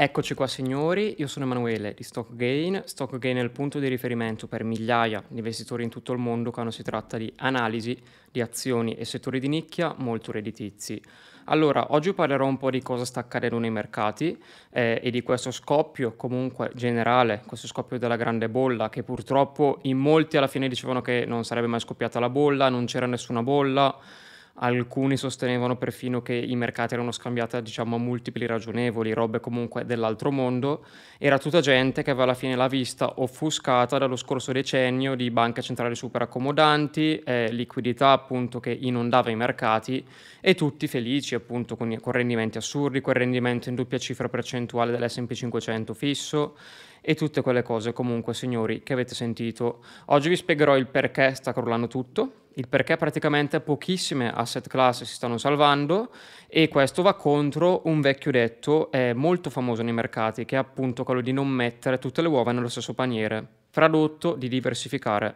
Eccoci qua signori, io sono Emanuele di StockGain. StockGain è il punto di riferimento per migliaia di investitori in tutto il mondo quando si tratta di analisi di azioni e settori di nicchia molto redditizi. Allora, oggi parlerò un po' di cosa sta accadendo nei mercati eh, e di questo scoppio comunque generale, questo scoppio della grande bolla che purtroppo in molti alla fine dicevano che non sarebbe mai scoppiata la bolla, non c'era nessuna bolla Alcuni sostenevano perfino che i mercati erano scambiati diciamo, a multipli ragionevoli, robe comunque dell'altro mondo. Era tutta gente che aveva alla fine la vista offuscata dallo scorso decennio di banche centrali super accomodanti, eh, liquidità appunto che inondava i mercati e tutti felici appunto con, con rendimenti assurdi, con rendimento in doppia cifra percentuale dell'S&P 500 fisso e tutte quelle cose comunque signori che avete sentito. Oggi vi spiegherò il perché sta crollando tutto, il perché praticamente pochissime asset class si stanno salvando e questo va contro un vecchio detto eh, molto famoso nei mercati che è appunto quello di non mettere tutte le uova nello stesso paniere, tradotto di diversificare.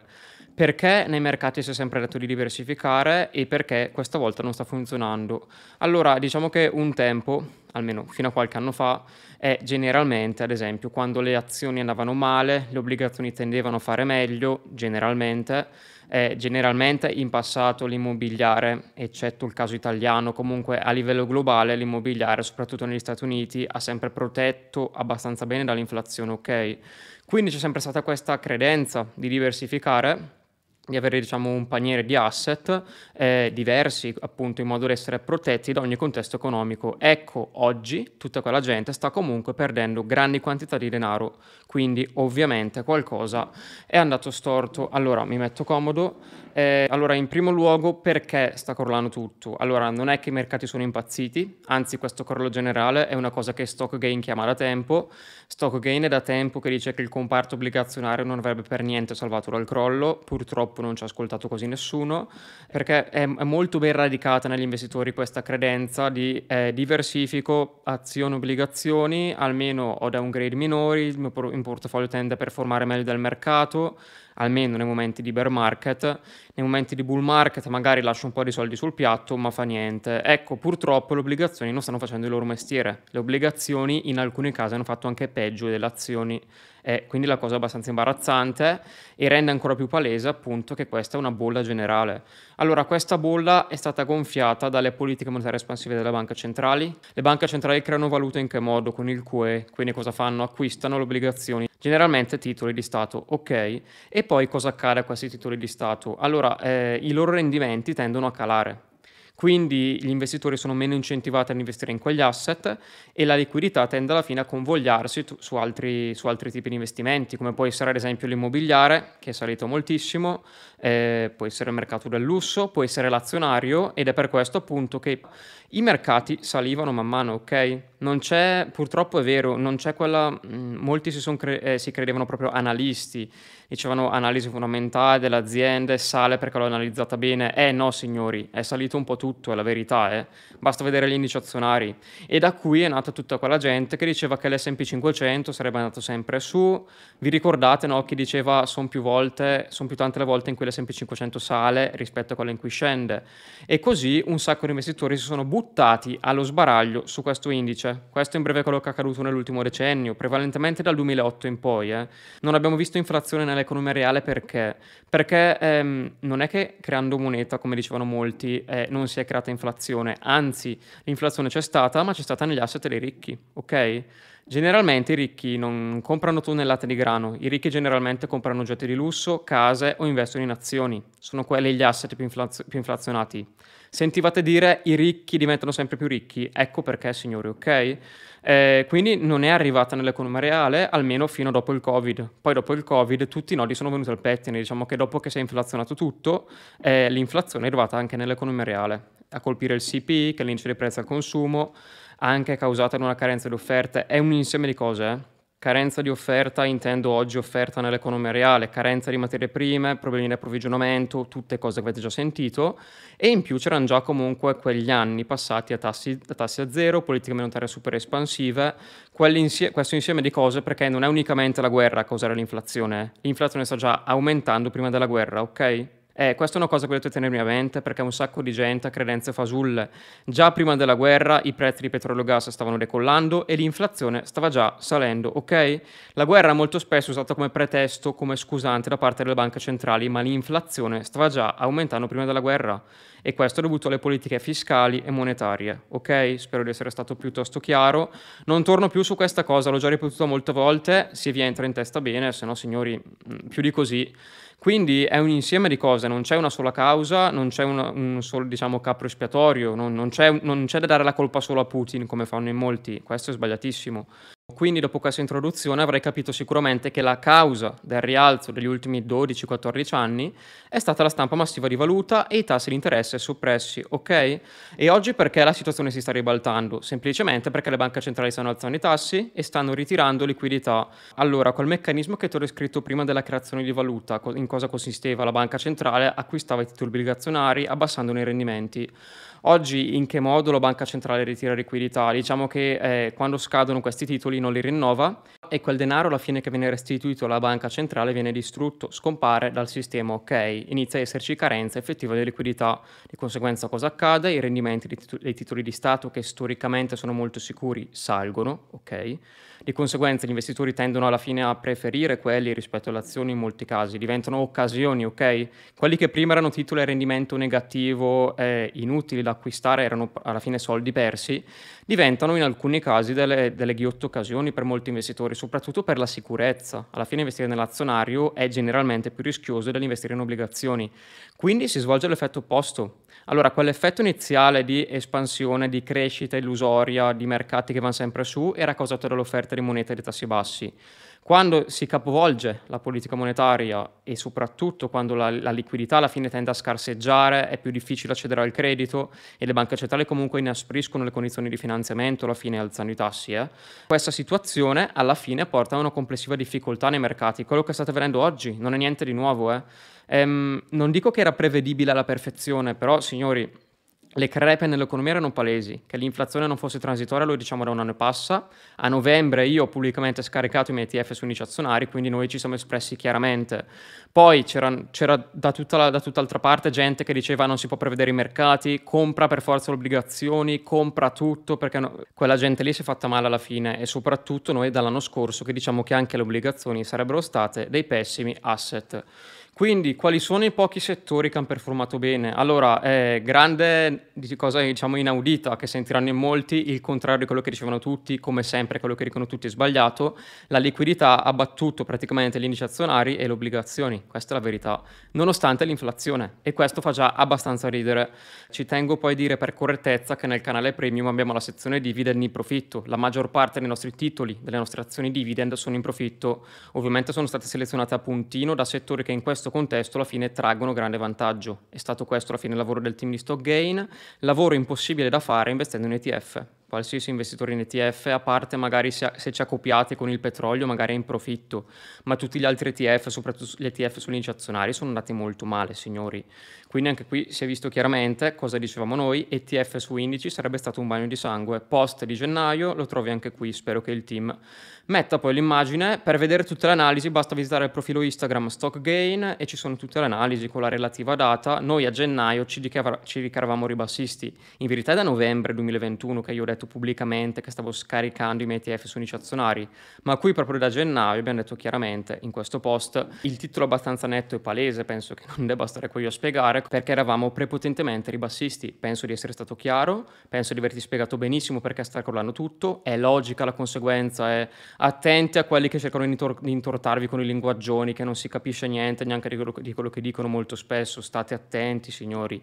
Perché nei mercati si è sempre detto di diversificare e perché questa volta non sta funzionando? Allora, diciamo che un tempo, almeno fino a qualche anno fa, è generalmente, ad esempio, quando le azioni andavano male, le obbligazioni tendevano a fare meglio, generalmente, eh, generalmente in passato l'immobiliare, eccetto il caso italiano, comunque a livello globale l'immobiliare, soprattutto negli Stati Uniti, ha sempre protetto abbastanza bene dall'inflazione, ok? Quindi c'è sempre stata questa credenza di diversificare di avere diciamo, un paniere di asset eh, diversi appunto in modo da essere protetti da ogni contesto economico. Ecco, oggi tutta quella gente sta comunque perdendo grandi quantità di denaro, quindi ovviamente qualcosa è andato storto. Allora mi metto comodo. Eh, allora, in primo luogo, perché sta crollando tutto? Allora, non è che i mercati sono impazziti, anzi questo crollo generale è una cosa che Stock Gain chiama da tempo. Stock Gain è da tempo che dice che il comparto obbligazionario non avrebbe per niente salvato dal crollo, purtroppo non ci ha ascoltato quasi nessuno, perché è, è molto ben radicata negli investitori questa credenza di eh, diversifico azioni obbligazioni, almeno ho downgrade minori, il mio portafoglio tende a performare meglio del mercato, almeno nei momenti di bear market, nei momenti di bull market magari lascio un po' di soldi sul piatto, ma fa niente. Ecco, purtroppo le obbligazioni non stanno facendo il loro mestiere. Le obbligazioni in alcuni casi hanno fatto anche peggio delle azioni eh, quindi la cosa è abbastanza imbarazzante e rende ancora più palese appunto che questa è una bolla generale. Allora, questa bolla è stata gonfiata dalle politiche monetarie espansive delle banche centrali. Le banche centrali creano valuta in che modo? Con il QE, quindi cosa fanno? Acquistano le obbligazioni, generalmente titoli di Stato, ok? E poi cosa accade a questi titoli di Stato? Allora, eh, i loro rendimenti tendono a calare quindi gli investitori sono meno incentivati ad investire in quegli asset e la liquidità tende alla fine a convogliarsi su altri, su altri tipi di investimenti, come può essere ad esempio l'immobiliare, che è salito moltissimo, eh, può essere il mercato del lusso, può essere l'azionario ed è per questo appunto che i mercati salivano man mano, ok? Non c'è, purtroppo è vero, non c'è quella, mh, mm, molti si, cre- eh, si, credevano proprio analisti, dicevano analisi fondamentale dell'azienda, sale perché l'ho analizzata bene. Eh no signori, è salito un po' tutto, è la verità, eh. Basta vedere gli indici azionari. E da qui è nata tutta quella gente che diceva che l'S&P 500 sarebbe andato sempre su. Vi ricordate, no? Chi diceva sono più volte, sono più tante le volte in cui l'S&P 500 sale rispetto a quella in cui scende. E così un sacco di investitori si sono buttati allo sbaraglio su questo indice. Questo in breve è quello che è accaduto nell'ultimo decennio, prevalentemente dal 2008 in poi. Eh. Non abbiamo visto inflazione nell'economia reale perché? Perché ehm, non è che creando moneta, come dicevano molti, eh, non si è creata inflazione, anzi l'inflazione c'è stata, ma c'è stata negli asset dei ricchi, ok? Generalmente i ricchi non comprano tonnellate di grano, i ricchi generalmente comprano oggetti di lusso, case o investono in azioni, sono quelli gli asset più, inflazio- più inflazionati. Sentivate dire i ricchi diventano sempre più ricchi, ecco perché signori, ok? Eh, quindi non è arrivata nell'economia reale almeno fino dopo il Covid. Poi dopo il Covid tutti i nodi sono venuti al pettine, diciamo che dopo che si è inflazionato tutto, eh, l'inflazione è arrivata anche nell'economia reale, a colpire il CPI, che è l'indice di prezzo al consumo, anche causata da una carenza di offerte, è un insieme di cose. Eh? Carenza di offerta, intendo oggi offerta nell'economia reale, carenza di materie prime, problemi di approvvigionamento, tutte cose che avete già sentito, e in più c'erano già comunque quegli anni passati a tassi a, tassi a zero, politiche monetarie super espansive, questo insieme di cose perché non è unicamente la guerra a causare l'inflazione, l'inflazione sta già aumentando prima della guerra, ok? Eh, questa è una cosa che dovete tenermi a mente perché un sacco di gente ha credenze fasulle. Già prima della guerra i prezzi di petrolio e gas stavano decollando e l'inflazione stava già salendo, ok? La guerra è molto spesso usata come pretesto, come scusante da parte delle banche centrali, ma l'inflazione stava già aumentando prima della guerra e questo è dovuto alle politiche fiscali e monetarie, ok? Spero di essere stato piuttosto chiaro. Non torno più su questa cosa, l'ho già ripetuto molte volte, se vi entra in testa bene, se no signori, mm, più di così quindi è un insieme di cose, non c'è una sola causa, non c'è una, un solo diciamo, capro espiatorio, non, non, c'è, non c'è da dare la colpa solo a Putin come fanno in molti, questo è sbagliatissimo. Quindi dopo questa introduzione avrei capito sicuramente che la causa del rialzo degli ultimi 12-14 anni è stata la stampa massiva di valuta e i tassi di interesse soppressi, ok? E oggi perché la situazione si sta ribaltando? Semplicemente perché le banche centrali stanno alzando i tassi e stanno ritirando liquidità. Allora, quel meccanismo che ti ho descritto prima della creazione di valuta, in cosa consisteva? La banca centrale acquistava i titoli obbligazionari abbassandone i rendimenti. Oggi in che modo la banca centrale ritira liquidità? Diciamo che eh, quando scadono questi titoli non li rinnova e quel denaro alla fine che viene restituito alla banca centrale viene distrutto, scompare dal sistema, ok? Inizia ad esserci carenza effettiva di liquidità. Di conseguenza cosa accade? I rendimenti dei titoli di Stato che storicamente sono molto sicuri salgono, ok? Di conseguenza gli investitori tendono alla fine a preferire quelli rispetto alle azioni in molti casi, diventano occasioni, ok? Quelli che prima erano titoli a rendimento negativo e inutili da acquistare, erano alla fine soldi persi, diventano in alcuni casi delle, delle ghiotte occasioni per molti investitori, soprattutto per la sicurezza. Alla fine investire nell'azionario è generalmente più rischioso dell'investire in obbligazioni. Quindi si svolge l'effetto opposto. Allora, quell'effetto iniziale di espansione, di crescita illusoria, di mercati che vanno sempre su, era causato dall'offerta di moneta di tassi bassi. Quando si capovolge la politica monetaria e soprattutto quando la, la, liquidità alla fine tende a scarseggiare, è più difficile accedere al credito e le banche centrali comunque inaspriscono le condizioni di finanziamento alla fine alzando i tassi. Eh. Questa situazione alla fine porta a una complessiva difficoltà nei mercati. Quello che state vedendo oggi non è niente di nuovo. Eh. Ehm, non dico che era prevedibile alla perfezione, però signori, le crepe nell'economia erano palesi, che l'inflazione non fosse transitoria lo diciamo da un anno e passa. A novembre io ho pubblicamente scaricato i miei ETF su indici azionari, quindi noi ci siamo espressi chiaramente. Poi c'era, c'era da, tutta la, da tutt'altra parte gente che diceva non si può prevedere i mercati, compra per forza le obbligazioni, compra tutto, perché no, quella gente lì si è fatta male alla fine e soprattutto noi dall'anno scorso che diciamo che anche le obbligazioni sarebbero state dei pessimi asset. Quindi, quali sono i pochi settori che hanno performato bene? Allora, è grande cosa diciamo inaudita, che sentiranno in molti il contrario di quello che dicevano tutti, come sempre quello che dicono tutti è sbagliato, la liquidità ha battuto praticamente gli indici azionari e le obbligazioni, questa è la verità, nonostante l'inflazione e questo fa già abbastanza ridere. Ci tengo poi a dire per correttezza che nel canale premium abbiamo la sezione dividend in profitto, la maggior parte dei nostri titoli, delle nostre azioni dividend sono in profitto, ovviamente sono state selezionate a puntino da settori che in questo questo contesto alla fine traggono grande vantaggio. È stato questo alla fine il lavoro del team di Stock Gain, lavoro impossibile da fare investendo in ETF qualsiasi investitore in ETF, a parte magari se, se ci ha copiati con il petrolio, magari è in profitto, ma tutti gli altri ETF, soprattutto gli ETF sugli indici azionari, sono andati molto male, signori. Quindi anche qui si è visto chiaramente cosa dicevamo noi, ETF su indici sarebbe stato un bagno di sangue. Post di gennaio, lo trovi anche qui, spero che il team metta poi l'immagine. Per vedere tutte le analisi basta visitare il profilo Instagram StockGain e ci sono tutte le analisi con la relativa data. Noi a gennaio ci, dichiaravamo ribassisti, in verità è da novembre 2021 che io ho detto detto pubblicamente che stavo scaricando i miei ETF su unici azionari, ma qui proprio da gennaio abbiamo detto chiaramente in questo post il titolo abbastanza netto e palese, penso che non debba stare qui a spiegare, perché eravamo prepotentemente ribassisti. Penso di essere stato chiaro, penso di averti spiegato benissimo perché sta crollando tutto, è logica la conseguenza, è attenti a quelli che cercano di, intor- di intortarvi con i linguaggioni, che non si capisce niente neanche di quello, di quello che dicono molto spesso, state attenti signori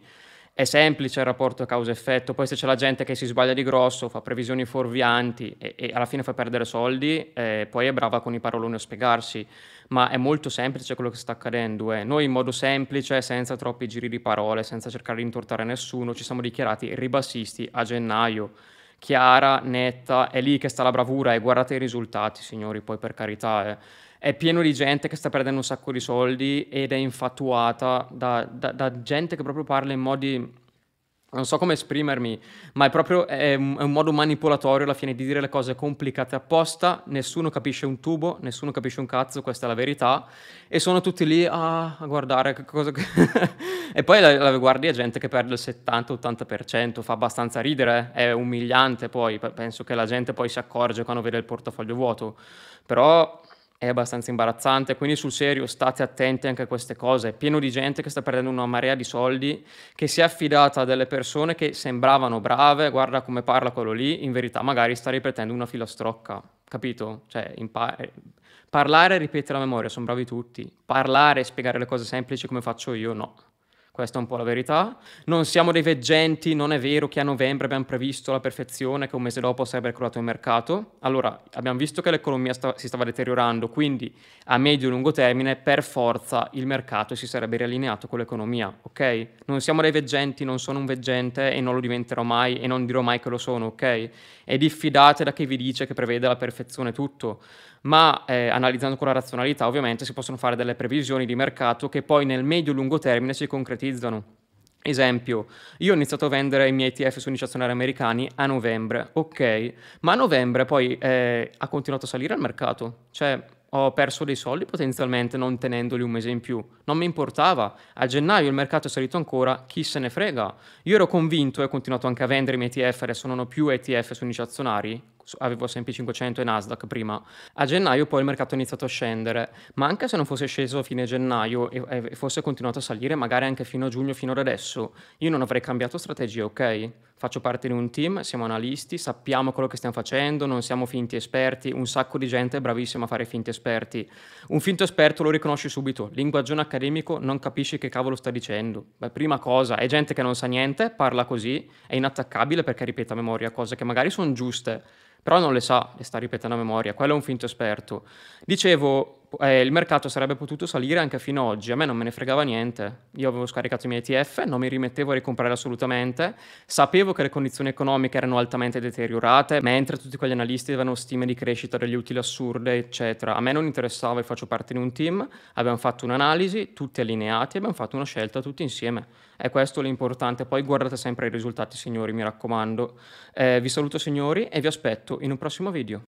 è semplice il rapporto causa-effetto, poi se c'è la gente che si sbaglia di grosso, fa previsioni fuorvianti e, e alla fine fa perdere soldi, eh, poi è brava con i paroloni a spiegarsi, ma è molto semplice quello che sta accadendo. Eh. Noi in modo semplice, senza troppi giri di parole, senza cercare di intortare nessuno, ci siamo dichiarati ribassisti a gennaio. Chiara, netta, è lì che sta la bravura e guardate i risultati, signori, poi per carità. Eh è pieno di gente che sta perdendo un sacco di soldi ed è infatuata da, da, da gente che proprio parla in modi non so come esprimermi, ma è proprio è un, è un, modo manipolatorio alla fine di dire le cose complicate apposta, nessuno capisce un tubo, nessuno capisce un cazzo, questa è la verità, e sono tutti lì a, a guardare che cosa... e poi la, la guardi è gente che perde il 70-80%, fa abbastanza ridere, è umiliante poi, penso che la gente poi si accorge quando vede il portafoglio vuoto, però è abbastanza imbarazzante, quindi sul serio state attenti anche a queste cose. È pieno di gente che sta perdendo una marea di soldi, che si è affidata a delle persone che sembravano brave, guarda come parla quello lì, in verità magari sta ripetendo una filastrocca, capito? Cioè, impa- parlare e ripetere la memoria, sono bravi tutti. Parlare e spiegare le cose semplici come faccio io, no. Questa è un po' la verità. Non siamo dei veggenti, non è vero che a novembre abbiamo previsto la perfezione che un mese dopo sarebbe crollato il mercato. Allora, abbiamo visto che l'economia sta, si stava deteriorando, quindi a medio e lungo termine per forza il mercato si sarebbe riallineato con l'economia, ok? Non siamo dei veggenti, non sono un veggente e non lo diventerò mai e non dirò mai che lo sono, ok? E diffidate da chi vi dice che prevede la perfezione tutto ma eh, analizzando con la razionalità ovviamente si possono fare delle previsioni di mercato che poi nel medio-lungo termine si concretizzano. Esempio, io ho iniziato a vendere i miei ETF su azionari americani a novembre, ok, ma a novembre poi eh, ha continuato a salire il mercato, cioè ho perso dei soldi potenzialmente non tenendoli un mese in più. Non mi importava. A gennaio il mercato è salito ancora, chi se ne frega. Io ero convinto e ho continuato anche a vendere i miei ETF, adesso non ho più ETF su indici azionari, avevo S&P 500 e Nasdaq prima. A gennaio poi il mercato ha iniziato a scendere, ma anche se non fosse sceso a fine gennaio e, e fosse continuato a salire magari anche fino a giugno, fino ad adesso, io non avrei cambiato strategia, ok? Faccio parte di un team, siamo analisti, sappiamo quello che stiamo facendo, non siamo finti esperti, un sacco di gente è bravissima a fare finti esperti. Un finto esperto lo riconosci subito, linguaggione accademico non capisci che cavolo sta dicendo. Beh, prima cosa, è gente che non sa niente, parla così, è inattaccabile perché ripete a memoria cose che magari sono giuste, però non le sa, le sta ripetendo a memoria, quello è un finto esperto. Dicevo, eh, il mercato sarebbe potuto salire anche fino ad oggi, a me non me ne fregava niente, io avevo scaricato i miei ETF, non mi rimettevo a ricomprare assolutamente, sapevo che le condizioni economiche erano altamente deteriorate, mentre tutti quegli analisti avevano stime di crescita degli utili assurde, eccetera. A me non interessava e faccio parte di un team, abbiamo fatto un'analisi, tutti allineati, abbiamo fatto una scelta tutti insieme. È questo l'importante, poi guardate sempre i risultati signori, mi raccomando. Eh, vi saluto signori e vi aspetto in un prossimo video.